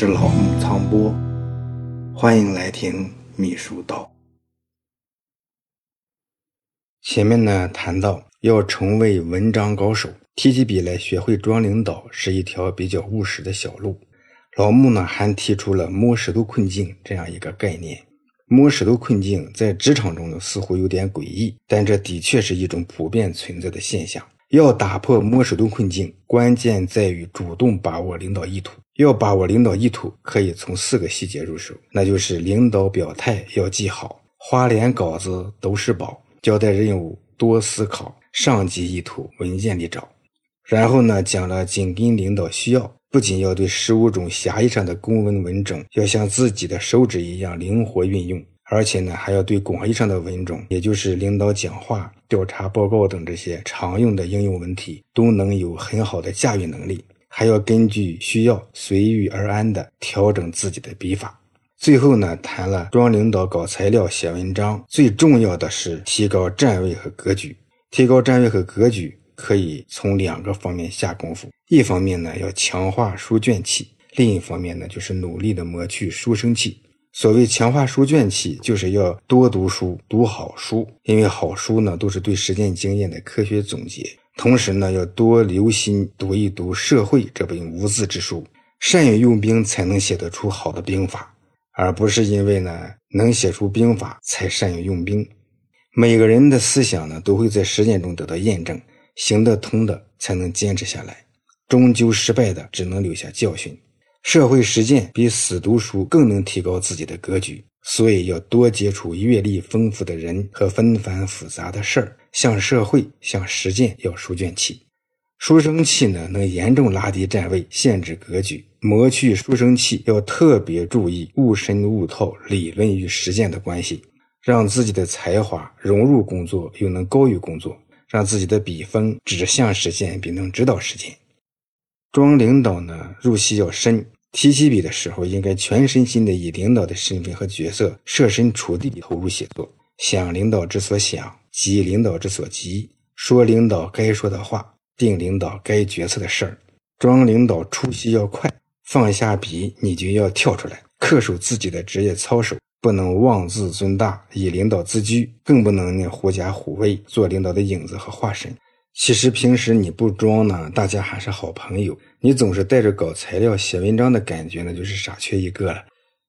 是老木苍波，欢迎来听秘书道。前面呢谈到要成为文章高手，提起笔来学会装领导是一条比较务实的小路。老木呢还提出了摸石头困境这样一个概念。摸石头困境在职场中呢似乎有点诡异，但这的确是一种普遍存在的现象。要打破摸石头困境，关键在于主动把握领导意图。要把握领导意图，可以从四个细节入手，那就是领导表态要记好，花脸稿子都是宝，交代任务多思考，上级意图文件里找。然后呢，讲了紧跟领导需要，不仅要对十五种狭义上的公文文种要像自己的手指一样灵活运用。而且呢，还要对广义上的文种，也就是领导讲话、调查报告等这些常用的应用文体，都能有很好的驾驭能力。还要根据需要随遇而安地调整自己的笔法。最后呢，谈了装领导搞材料、写文章，最重要的是提高站位和格局。提高站位和格局，可以从两个方面下功夫。一方面呢，要强化书卷气；另一方面呢，就是努力的磨去书生气。所谓强化书卷气，就是要多读书，读好书，因为好书呢都是对实践经验的科学总结。同时呢，要多留心读一读《社会》这本无字之书，善于用兵才能写得出好的兵法，而不是因为呢能写出兵法才善于用兵。每个人的思想呢都会在实践中得到验证，行得通的才能坚持下来，终究失败的只能留下教训。社会实践比死读书更能提高自己的格局，所以要多接触阅历丰富的人和纷繁复杂的事儿。向社会、向实践要书卷气，书生气呢能严重拉低站位，限制格局。磨去书生气，要特别注意悟深悟透理论与实践的关系，让自己的才华融入工作，又能高于工作，让自己的笔锋指向实践，并能指导实践。装领导呢，入戏要深。提起笔的时候，应该全身心的以领导的身份和角色，设身处地投入写作，想领导之所想，急领导之所急，说领导该说的话，定领导该决策的事儿。装领导出息要快，放下笔你就要跳出来，恪守自己的职业操守，不能妄自尊大，以领导自居，更不能呢狐假虎威，做领导的影子和化身。其实平时你不装呢，大家还是好朋友。你总是带着搞材料、写文章的感觉呢，就是傻缺一个了。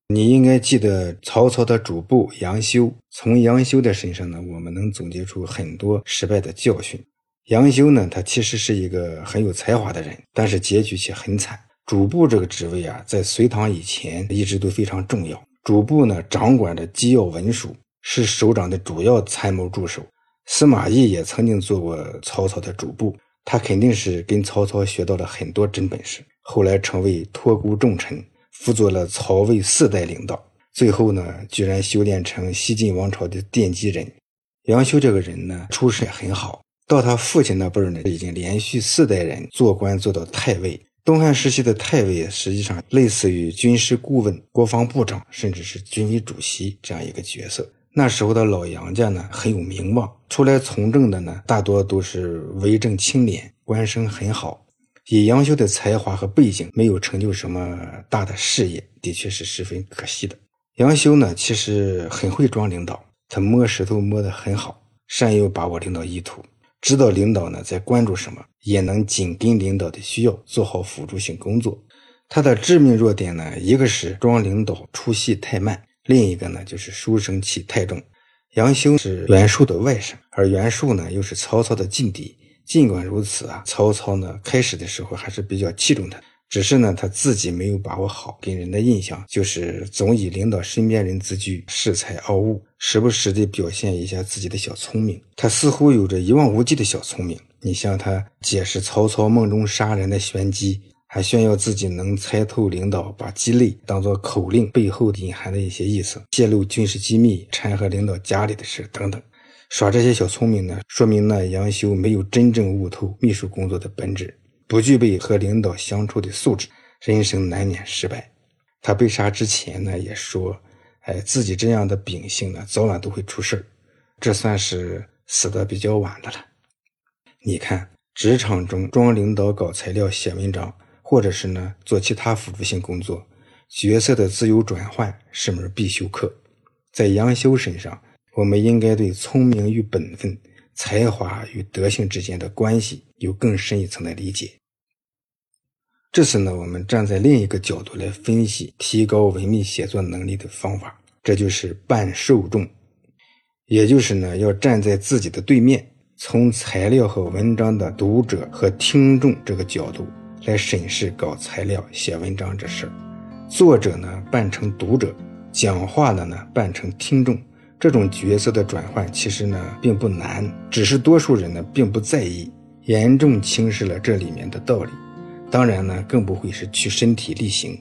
你应该记得曹操的主簿杨修，从杨修的身上呢，我们能总结出很多失败的教训。杨修呢，他其实是一个很有才华的人，但是结局却很惨。主簿这个职位啊，在隋唐以前一直都非常重要。主簿呢，掌管着机要文书，是首长的主要参谋助手。司马懿也曾经做过曹操的主簿，他肯定是跟曹操学到了很多真本事。后来成为托孤重臣，辅佐了曹魏四代领导，最后呢，居然修炼成西晋王朝的奠基人。杨修这个人呢，出身很好，到他父亲那辈呢，已经连续四代人做官做到太尉。东汉时期的太尉实际上类似于军事顾问、国防部长，甚至是军委主席这样一个角色。那时候的老杨家呢很有名望，出来从政的呢大多都是为政清廉，官声很好。以杨修的才华和背景，没有成就什么大的事业，的确是十分可惜的。杨修呢其实很会装领导，他摸石头摸得很好，善于把握领导意图，知道领导呢在关注什么，也能紧跟领导的需要，做好辅助性工作。他的致命弱点呢，一个是装领导出戏太慢。另一个呢，就是书生气太重。杨修是袁术的外甥，而袁术呢又是曹操的劲敌。尽管如此啊，曹操呢开始的时候还是比较器重他，只是呢他自己没有把握好，给人的印象就是总以领导身边人自居，恃才傲物，时不时的表现一下自己的小聪明。他似乎有着一望无际的小聪明。你像他解释曹操梦中杀人的玄机。还炫耀自己能猜透领导把鸡肋当做口令背后隐含的一些意思，泄露军事机密、掺和领导家里的事等等，耍这些小聪明呢，说明呢杨修没有真正悟透秘书工作的本质，不具备和领导相处的素质，人生难免失败。他被杀之前呢也说，哎，自己这样的秉性呢早晚都会出事儿，这算是死的比较晚的了。你看，职场中装领导、搞材料、写文章。或者是呢，做其他辅助性工作，角色的自由转换是门必修课。在杨修身上，我们应该对聪明与本分、才华与德性之间的关系有更深一层的理解。这次呢，我们站在另一个角度来分析提高文秘写作能力的方法，这就是扮受众，也就是呢，要站在自己的对面，从材料和文章的读者和听众这个角度来审视搞材料、写文章这事儿。作者呢扮成读者，讲话的呢扮成听众，这种角色的转换其实呢并不难，只是多数人呢并不在意，严重轻视了这里面的道理。当然呢，更不会是去身体力行。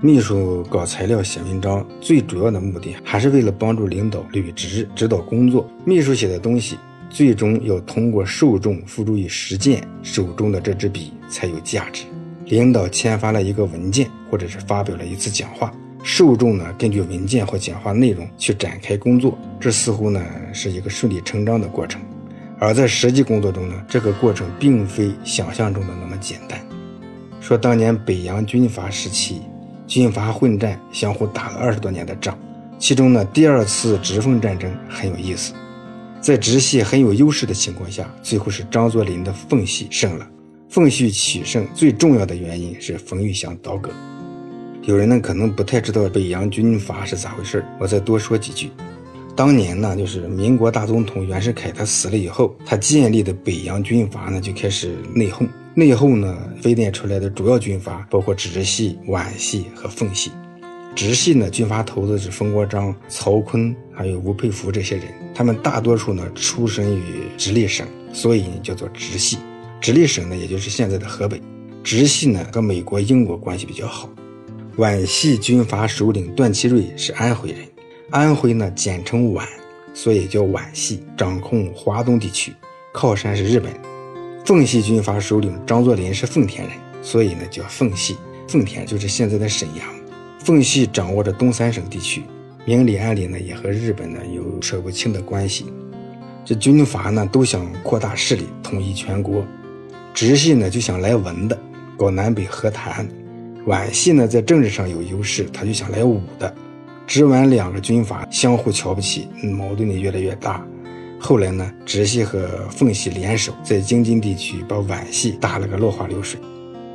秘书搞材料、写文章，最主要的目的还是为了帮助领导履职、指导工作。秘书写的东西，最终要通过受众付诸于实践，手中的这支笔才有价值。领导签发了一个文件，或者是发表了一次讲话，受众呢根据文件或讲话内容去展开工作，这似乎呢是一个顺理成章的过程。而在实际工作中呢，这个过程并非想象中的那么简单。说当年北洋军阀时期，军阀混战，相互打了二十多年的仗，其中呢，第二次直奉战争很有意思。在直系很有优势的情况下，最后是张作霖的奉系胜了。奉系取胜最重要的原因是冯玉祥倒戈。有人呢可能不太知道北洋军阀是咋回事我再多说几句。当年呢，就是民国大总统袁世凯他死了以后，他建立的北洋军阀呢就开始内讧。内讧呢，分裂出来的主要军阀包括直系、皖系和奉系。直系呢，军阀头子是冯国璋、曹锟，还有吴佩孚这些人，他们大多数呢出身于直隶省，所以呢叫做直系。直隶省呢，也就是现在的河北。直系呢和美国、英国关系比较好。皖系军阀首领段祺瑞是安徽人。安徽呢，简称皖，所以叫皖系，掌控华东地区，靠山是日本。奉系军阀首领张作霖是奉天人，所以呢叫奉系。奉天就是现在的沈阳。奉系掌握着东三省地区，明里暗里呢也和日本呢有说不清的关系。这军阀呢都想扩大势力，统一全国。直系呢就想来文的，搞南北和谈。皖系呢在政治上有优势，他就想来武的。直皖两个军阀相互瞧不起，矛盾呢越来越大。后来呢，直系和奉系联手，在京津地区把皖系打了个落花流水。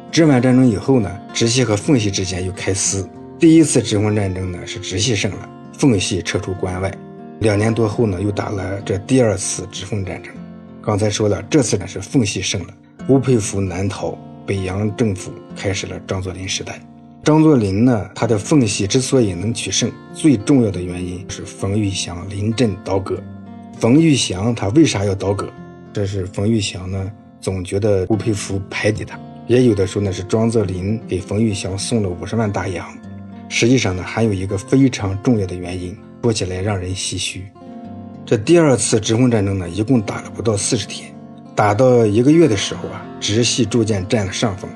直皖战争以后呢，直系和奉系之间又开撕。第一次直奉战争呢，是直系胜了，奉系撤出关外。两年多后呢，又打了这第二次直奉战争。刚才说了，这次呢是奉系胜了，吴佩孚南逃，北洋政府开始了张作霖时代。张作霖呢，他的奉系之所以能取胜，最重要的原因是冯玉祥临阵倒戈。冯玉祥他为啥要倒戈？这是冯玉祥呢，总觉得吴佩孚排挤他，也有的说呢是张作霖给冯玉祥送了五十万大洋。实际上呢，还有一个非常重要的原因，说起来让人唏嘘。这第二次直奉战争呢，一共打了不到四十天，打到一个月的时候啊，直系逐渐占了上风。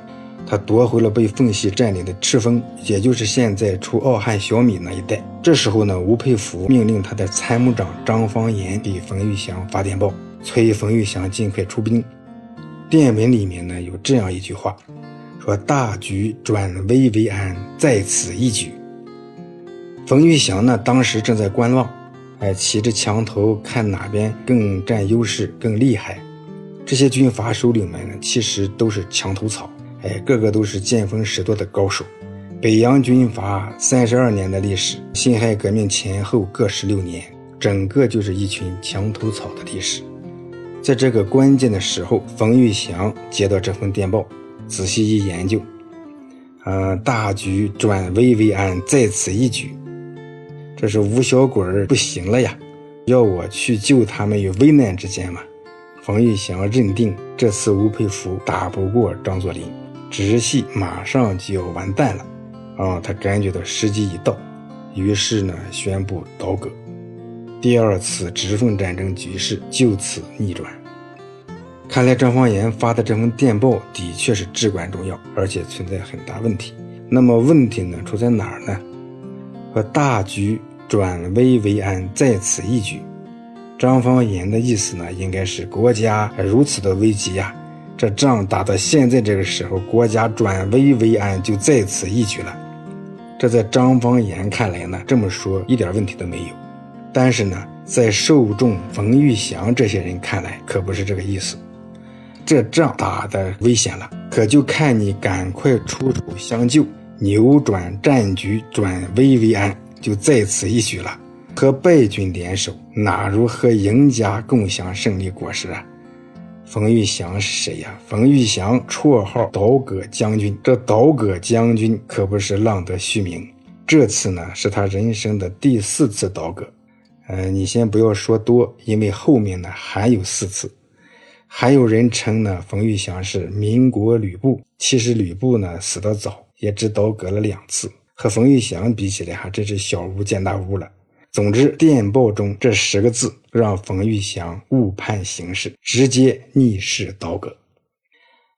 他夺回了被奉系占领的赤峰，也就是现在出奥汉小米那一带。这时候呢，吴佩孚命令他的参谋长张方岩给冯玉祥发电报，催冯玉祥尽快出兵。电文里面呢有这样一句话，说大局转危为安，在此一举。冯玉祥呢当时正在观望，哎，骑着墙头看哪边更占优势、更厉害。这些军阀首领们呢，其实都是墙头草。哎，个个都是见风使舵的高手。北洋军阀三十二年的历史，辛亥革命前后各十六年，整个就是一群墙头草的历史。在这个关键的时候，冯玉祥接到这封电报，仔细一研究，呃，大局转危为安，在此一举。这是吴小鬼儿不行了呀，要我去救他们于危难之间吗？冯玉祥认定这次吴佩孚打不过张作霖。直系马上就要完蛋了，啊，他感觉到时机已到，于是呢宣布倒戈。第二次直奉战争局势就此逆转。看来张方言发的这封电报的确是至关重要，而且存在很大问题。那么问题呢出在哪儿呢？和大局转危为安，在此一举。张方言的意思呢，应该是国家如此的危急呀。这仗打到现在这个时候，国家转危为安就在此一举了。这在张方言看来呢，这么说一点问题都没有。但是呢，在受众冯玉祥这些人看来，可不是这个意思。这仗打的危险了，可就看你赶快出手相救，扭转战局，转危为安，就在此一举了。和败军联手，哪如和赢家共享胜利果实啊？冯玉祥是谁呀？冯玉祥绰号倒戈将军，这倒戈将军可不是浪得虚名。这次呢，是他人生的第四次倒戈。呃，你先不要说多，因为后面呢还有四次。还有人称呢，冯玉祥是民国吕布。其实吕布呢死得早，也只倒戈了两次，和冯玉祥比起来，哈真是小巫见大巫了。总之，电报中这十个字让冯玉祥误判形势，直接逆势倒戈。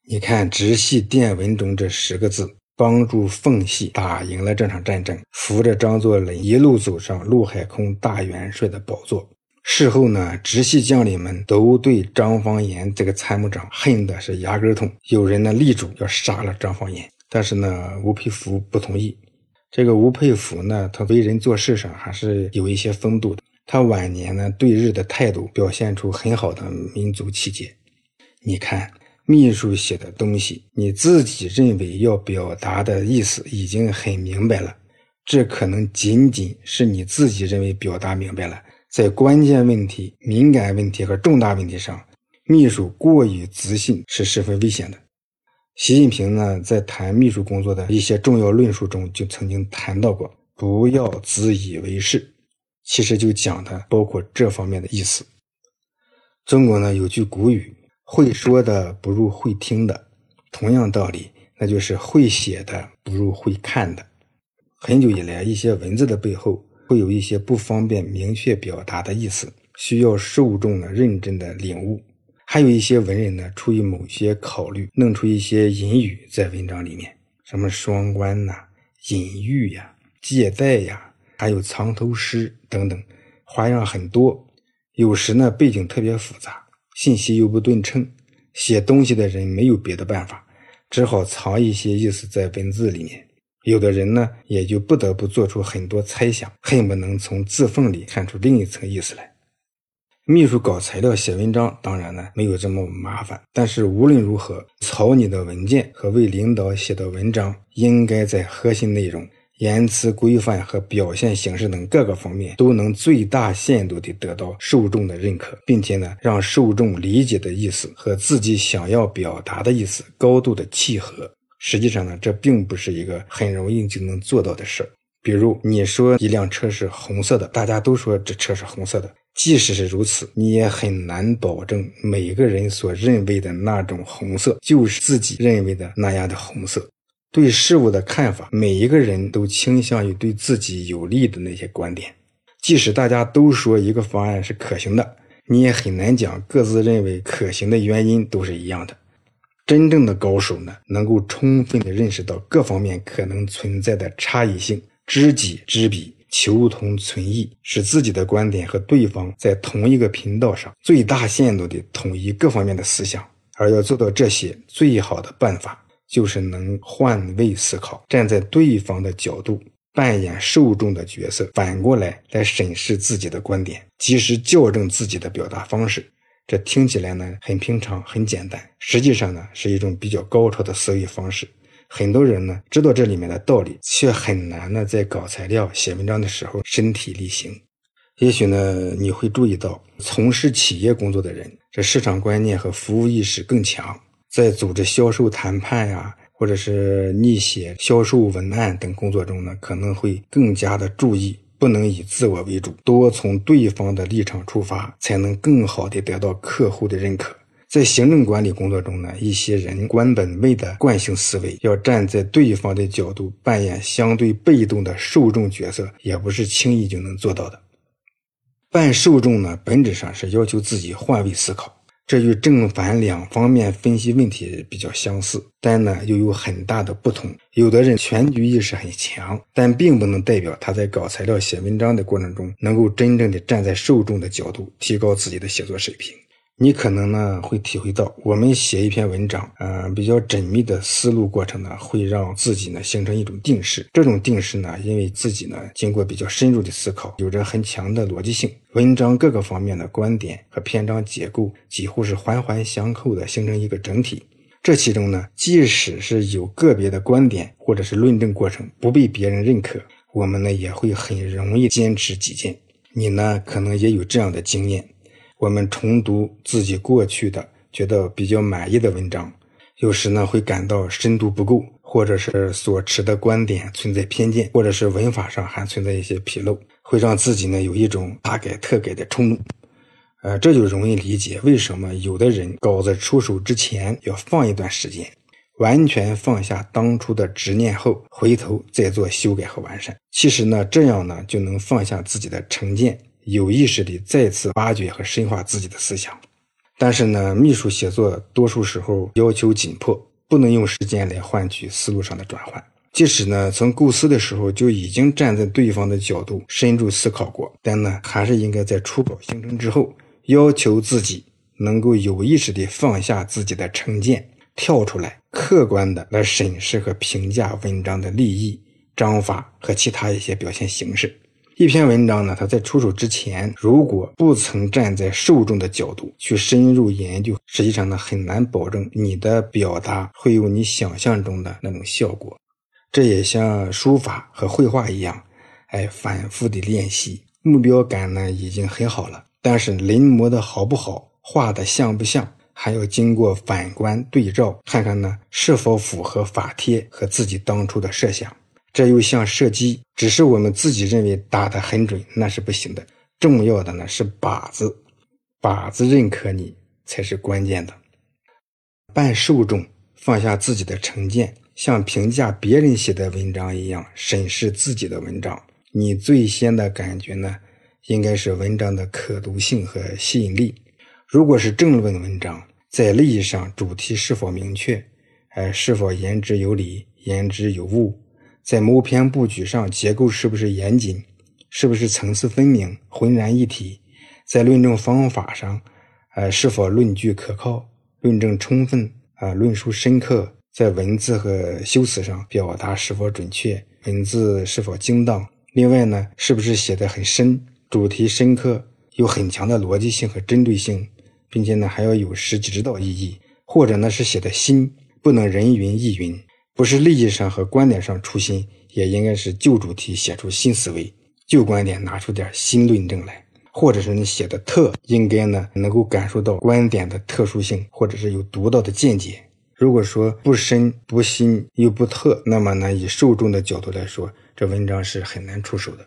你看，直系电文中这十个字，帮助奉系打赢了这场战争，扶着张作霖一路走上陆海空大元帅的宝座。事后呢，直系将领们都对张方言这个参谋长恨的是牙根痛，有人呢力主要杀了张方言，但是呢，吴佩孚不同意。这个吴佩孚呢，他为人做事上还是有一些风度的。他晚年呢，对日的态度表现出很好的民族气节。你看，秘书写的东西，你自己认为要表达的意思已经很明白了，这可能仅仅是你自己认为表达明白了。在关键问题、敏感问题和重大问题上，秘书过于自信是十分危险的。习近平呢，在谈秘书工作的一些重要论述中，就曾经谈到过“不要自以为是”，其实就讲的包括这方面的意思。中国呢有句古语：“会说的不如会听的。”同样道理，那就是会写的不如会看的。很久以来，一些文字的背后会有一些不方便明确表达的意思，需要受众呢认真的领悟。还有一些文人呢，出于某些考虑，弄出一些隐语在文章里面，什么双关呐、隐喻呀、借代呀，还有藏头诗等等，花样很多。有时呢，背景特别复杂，信息又不对称，写东西的人没有别的办法，只好藏一些意思在文字里面。有的人呢，也就不得不做出很多猜想，恨不能从字缝里看出另一层意思来。秘书搞材料、写文章，当然呢没有这么麻烦。但是无论如何，草拟的文件和为领导写的文章，应该在核心内容、言辞规范和表现形式等各个方面，都能最大限度地得到受众的认可，并且呢，让受众理解的意思和自己想要表达的意思高度的契合。实际上呢，这并不是一个很容易就能做到的事儿比如你说一辆车是红色的，大家都说这车是红色的。即使是如此，你也很难保证每个人所认为的那种红色就是自己认为的那样的红色。对事物的看法，每一个人都倾向于对自己有利的那些观点。即使大家都说一个方案是可行的，你也很难讲各自认为可行的原因都是一样的。真正的高手呢，能够充分地认识到各方面可能存在的差异性，知己知彼。求同存异，使自己的观点和对方在同一个频道上，最大限度地统一各方面的思想。而要做到这些，最好的办法就是能换位思考，站在对方的角度，扮演受众的角色，反过来来审视自己的观点，及时校正自己的表达方式。这听起来呢很平常，很简单，实际上呢是一种比较高超的思维方式。很多人呢知道这里面的道理，却很难呢在搞材料、写文章的时候身体力行。也许呢你会注意到，从事企业工作的人，这市场观念和服务意识更强，在组织销售谈判呀，或者是拟写销售文案等工作中呢，可能会更加的注意，不能以自我为主，多从对方的立场出发，才能更好的得到客户的认可。在行政管理工作中呢，一些人官本位的惯性思维，要站在对方的角度扮演相对被动的受众角色，也不是轻易就能做到的。扮受众呢，本质上是要求自己换位思考，这与正反两方面分析问题比较相似，但呢又有很大的不同。有的人全局意识很强，但并不能代表他在搞材料、写文章的过程中，能够真正的站在受众的角度，提高自己的写作水平。你可能呢会体会到，我们写一篇文章，呃，比较缜密的思路过程呢，会让自己呢形成一种定式。这种定式呢，因为自己呢经过比较深入的思考，有着很强的逻辑性，文章各个方面的观点和篇章结构几乎是环环相扣的，形成一个整体。这其中呢，即使是有个别的观点或者是论证过程不被别人认可，我们呢也会很容易坚持己见。你呢可能也有这样的经验。我们重读自己过去的觉得比较满意的文章，有时呢会感到深度不够，或者是所持的观点存在偏见，或者是文法上还存在一些纰漏，会让自己呢有一种大改特改的冲动。呃，这就容易理解为什么有的人稿子出手之前要放一段时间，完全放下当初的执念后，回头再做修改和完善。其实呢，这样呢就能放下自己的成见。有意识地再次挖掘和深化自己的思想，但是呢，秘书写作多数时候要求紧迫，不能用时间来换取思路上的转换。即使呢，从构思的时候就已经站在对方的角度深入思考过，但呢，还是应该在初稿形成之后，要求自己能够有意识地放下自己的成见，跳出来，客观的来审视和评价文章的立意、章法和其他一些表现形式。一篇文章呢，它在出手之前，如果不曾站在受众的角度去深入研究，实际上呢，很难保证你的表达会有你想象中的那种效果。这也像书法和绘画一样，哎，反复的练习，目标感呢已经很好了，但是临摹的好不好，画的像不像，还要经过反观对照，看看呢是否符合法帖和自己当初的设想。这又像射击，只是我们自己认为打得很准，那是不行的。重要的呢是靶子，靶子认可你才是关键的。办受众，放下自己的成见，像评价别人写的文章一样审视自己的文章。你最先的感觉呢，应该是文章的可读性和吸引力。如果是正论文章，在利益上主题是否明确，哎，是否言之有理，言之有物。在谋篇布局上，结构是不是严谨？是不是层次分明、浑然一体？在论证方法上，呃，是否论据可靠、论证充分？啊，论述深刻？在文字和修辞上，表达是否准确？文字是否精当？另外呢，是不是写的很深？主题深刻，有很强的逻辑性和针对性，并且呢，还要有实际指导意义？或者呢，是写的新，不能人云亦云？不是利益上和观点上出新，也应该是旧主题写出新思维，旧观点拿出点新论证来，或者是你写的特，应该呢能够感受到观点的特殊性，或者是有独到的见解。如果说不深不新又不特，那么呢以受众的角度来说，这文章是很难出手的。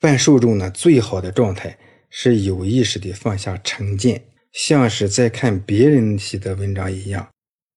办受众呢最好的状态是有意识地放下成见，像是在看别人写的文章一样。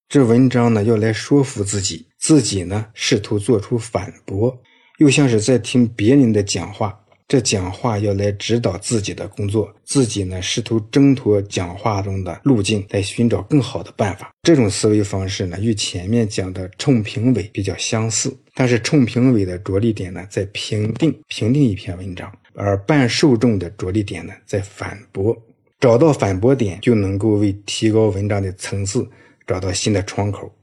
这文章呢，要来说服自己，自己呢试图做出反驳，又像是在听别人的讲话。这讲话要来指导自己的工作，自己呢试图挣脱讲话中的路径，来寻找更好的办法。这种思维方式呢，与前面讲的冲评委比较相似，但是冲评委的着力点呢在评定评定一篇文章，而办受众的着力点呢在反驳。找到反驳点，就能够为提高文章的层次。找到新的窗口。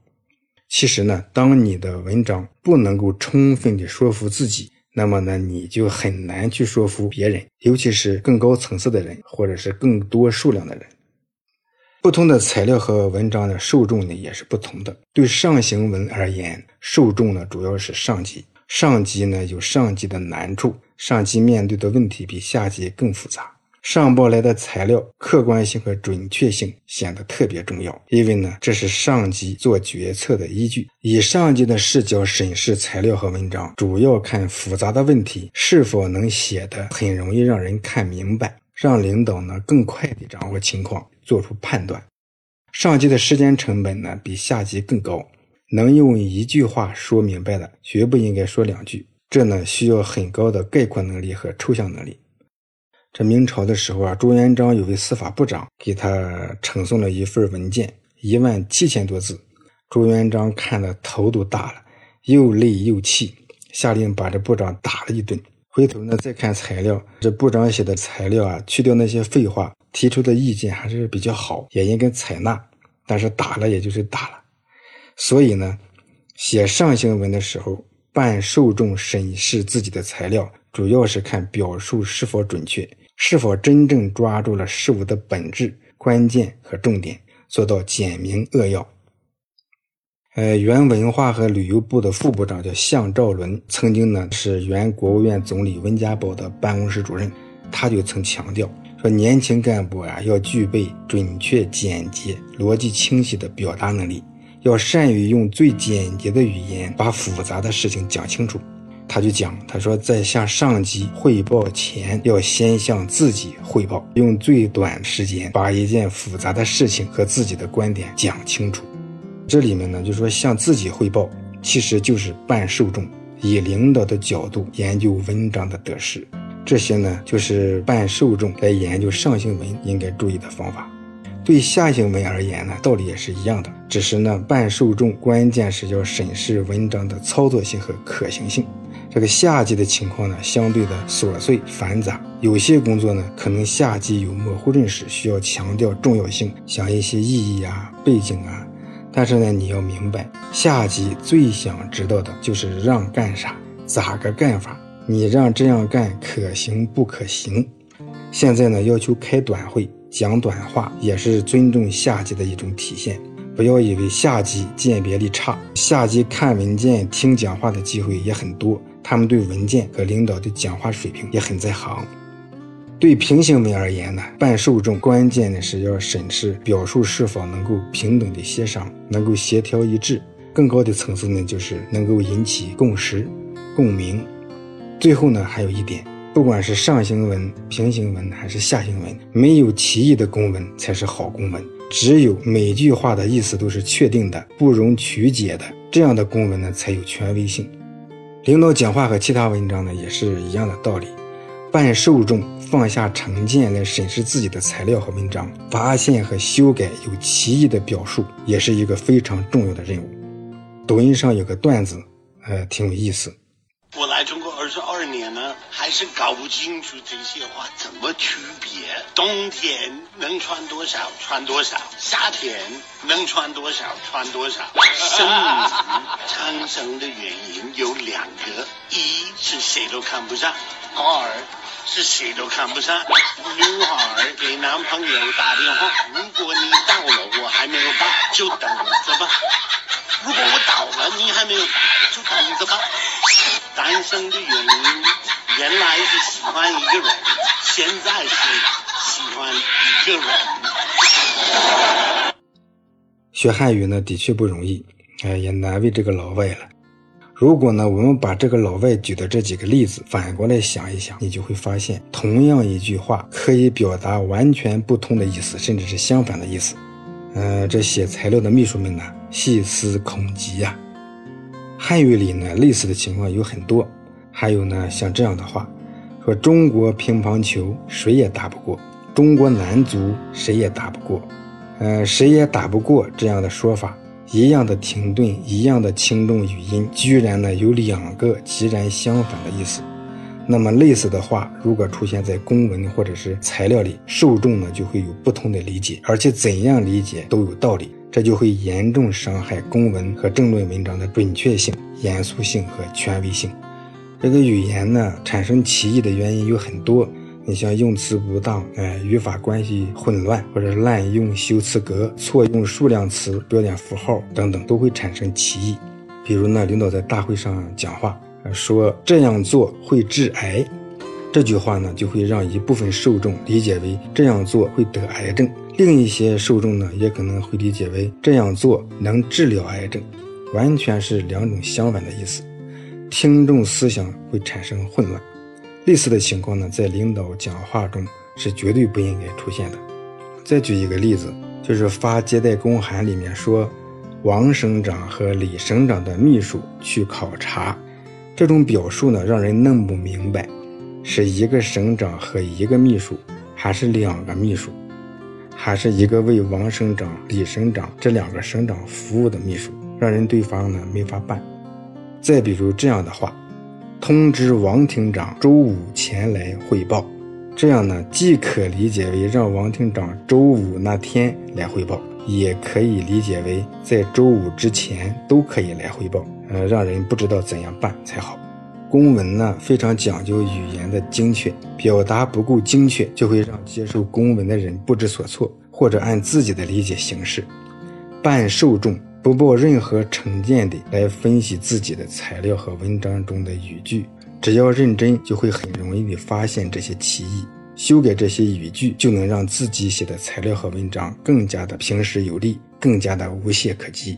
其实呢，当你的文章不能够充分的说服自己，那么呢，你就很难去说服别人，尤其是更高层次的人，或者是更多数量的人。不同的材料和文章的受众呢，也是不同的。对上行文而言，受众呢主要是上级，上级呢有上级的难处，上级面对的问题比下级更复杂。上报来的材料客观性和准确性显得特别重要，因为呢，这是上级做决策的依据。以上级的视角审视材料和文章，主要看复杂的问题是否能写得很容易让人看明白，让领导呢更快地掌握情况，做出判断。上级的时间成本呢比下级更高，能用一句话说明白的，绝不应该说两句。这呢需要很高的概括能力和抽象能力。这明朝的时候啊，朱元璋有位司法部长给他呈送了一份文件，一万七千多字。朱元璋看的头都大了，又累又气，下令把这部长打了一顿。回头呢，再看材料，这部长写的材料啊，去掉那些废话，提出的意见还是比较好，也应该采纳。但是打了也就是打了，所以呢，写上行文的时候，办受众审视自己的材料，主要是看表述是否准确，是否真正抓住了事物的本质、关键和重点，做到简明扼要。呃，原文化和旅游部的副部长叫向兆伦，曾经呢是原国务院总理温家宝的办公室主任，他就曾强调说，年轻干部啊要具备准确、简洁、逻辑清晰的表达能力，要善于用最简洁的语言把复杂的事情讲清楚。他就讲，他说在向上级汇报前，要先向自己汇报，用最短时间把一件复杂的事情和自己的观点讲清楚。这里面呢，就说向自己汇报，其实就是办受众，以领导的角度研究文章的得失。这些呢，就是办受众来研究上行文应该注意的方法。对下行文而言呢，道理也是一样的，只是呢，办受众关键是要审视文章的操作性和可行性。这个下级的情况呢，相对的琐碎繁杂，有些工作呢，可能下级有模糊认识，需要强调重要性，想一些意义啊、背景啊。但是呢，你要明白，下级最想知道的就是让干啥，咋个干法？你让这样干可行不可行？现在呢，要求开短会，讲短话，也是尊重下级的一种体现。不要以为下级鉴别力差，下级看文件、听讲话的机会也很多，他们对文件和领导的讲话水平也很在行。对平行文而言呢，办受众关键的是要审视表述是否能够平等的协商，能够协调一致。更高的层次呢，就是能够引起共识、共鸣。最后呢，还有一点，不管是上行文、平行文还是下行文，没有歧义的公文才是好公文。只有每句话的意思都是确定的、不容曲解的，这样的公文呢才有权威性。领导讲话和其他文章呢也是一样的道理。办受众放下成见来审视自己的材料和文章，发现和修改有歧义的表述，也是一个非常重要的任务。抖音上有个段子，呃，挺有意思。我来中国二十二年呢，还是搞不清楚这些话怎么区别。冬天能穿多少穿多少，夏天能穿多少穿多少。生命产生的原因有两个：一是谁都看不上，二。是谁都看不上。女孩给男朋友打电话，如果你到了，我还没有到，就等着吧。如果我到了，你还没有到，就等着吧。单身的原因，原来是喜欢一个人，现在是喜欢一个人。学汉语呢，的确不容易，哎，也难为这个老外了。如果呢，我们把这个老外举的这几个例子反过来想一想，你就会发现，同样一句话可以表达完全不同的意思，甚至是相反的意思。嗯，这写材料的秘书们呢，细思恐极呀。汉语里呢，类似的情况有很多。还有呢，像这样的话，说中国乒乓球谁也打不过，中国男足谁也打不过，呃，谁也打不过这样的说法。一样的停顿，一样的轻重语音，居然呢有两个截然相反的意思。那么类似的话，如果出现在公文或者是材料里，受众呢就会有不同的理解，而且怎样理解都有道理，这就会严重伤害公文和政论文章的准确性、严肃性和权威性。这个语言呢产生歧义的原因有很多。你像用词不当，哎，语法关系混乱，或者滥用修辞格、错用数量词、标点符号等等，都会产生歧义。比如呢，领导在大会上讲话，说这样做会致癌，这句话呢，就会让一部分受众理解为这样做会得癌症，另一些受众呢，也可能会理解为这样做能治疗癌症，完全是两种相反的意思，听众思想会产生混乱。类似的情况呢，在领导讲话中是绝对不应该出现的。再举一个例子，就是发接待公函里面说，王省长和李省长的秘书去考察，这种表述呢，让人弄不明白，是一个省长和一个秘书，还是两个秘书，还是一个为王省长、李省长这两个省长服务的秘书，让人对方呢没法办。再比如这样的话。通知王厅长周五前来汇报，这样呢，既可理解为让王厅长周五那天来汇报，也可以理解为在周五之前都可以来汇报。呃，让人不知道怎样办才好。公文呢非常讲究语言的精确，表达不够精确，就会让接受公文的人不知所措，或者按自己的理解行事。半受众不抱任何成见的来分析自己的材料和文章中的语句，只要认真，就会很容易发现这些歧义，修改这些语句，就能让自己写的材料和文章更加的平实有力，更加的无懈可击。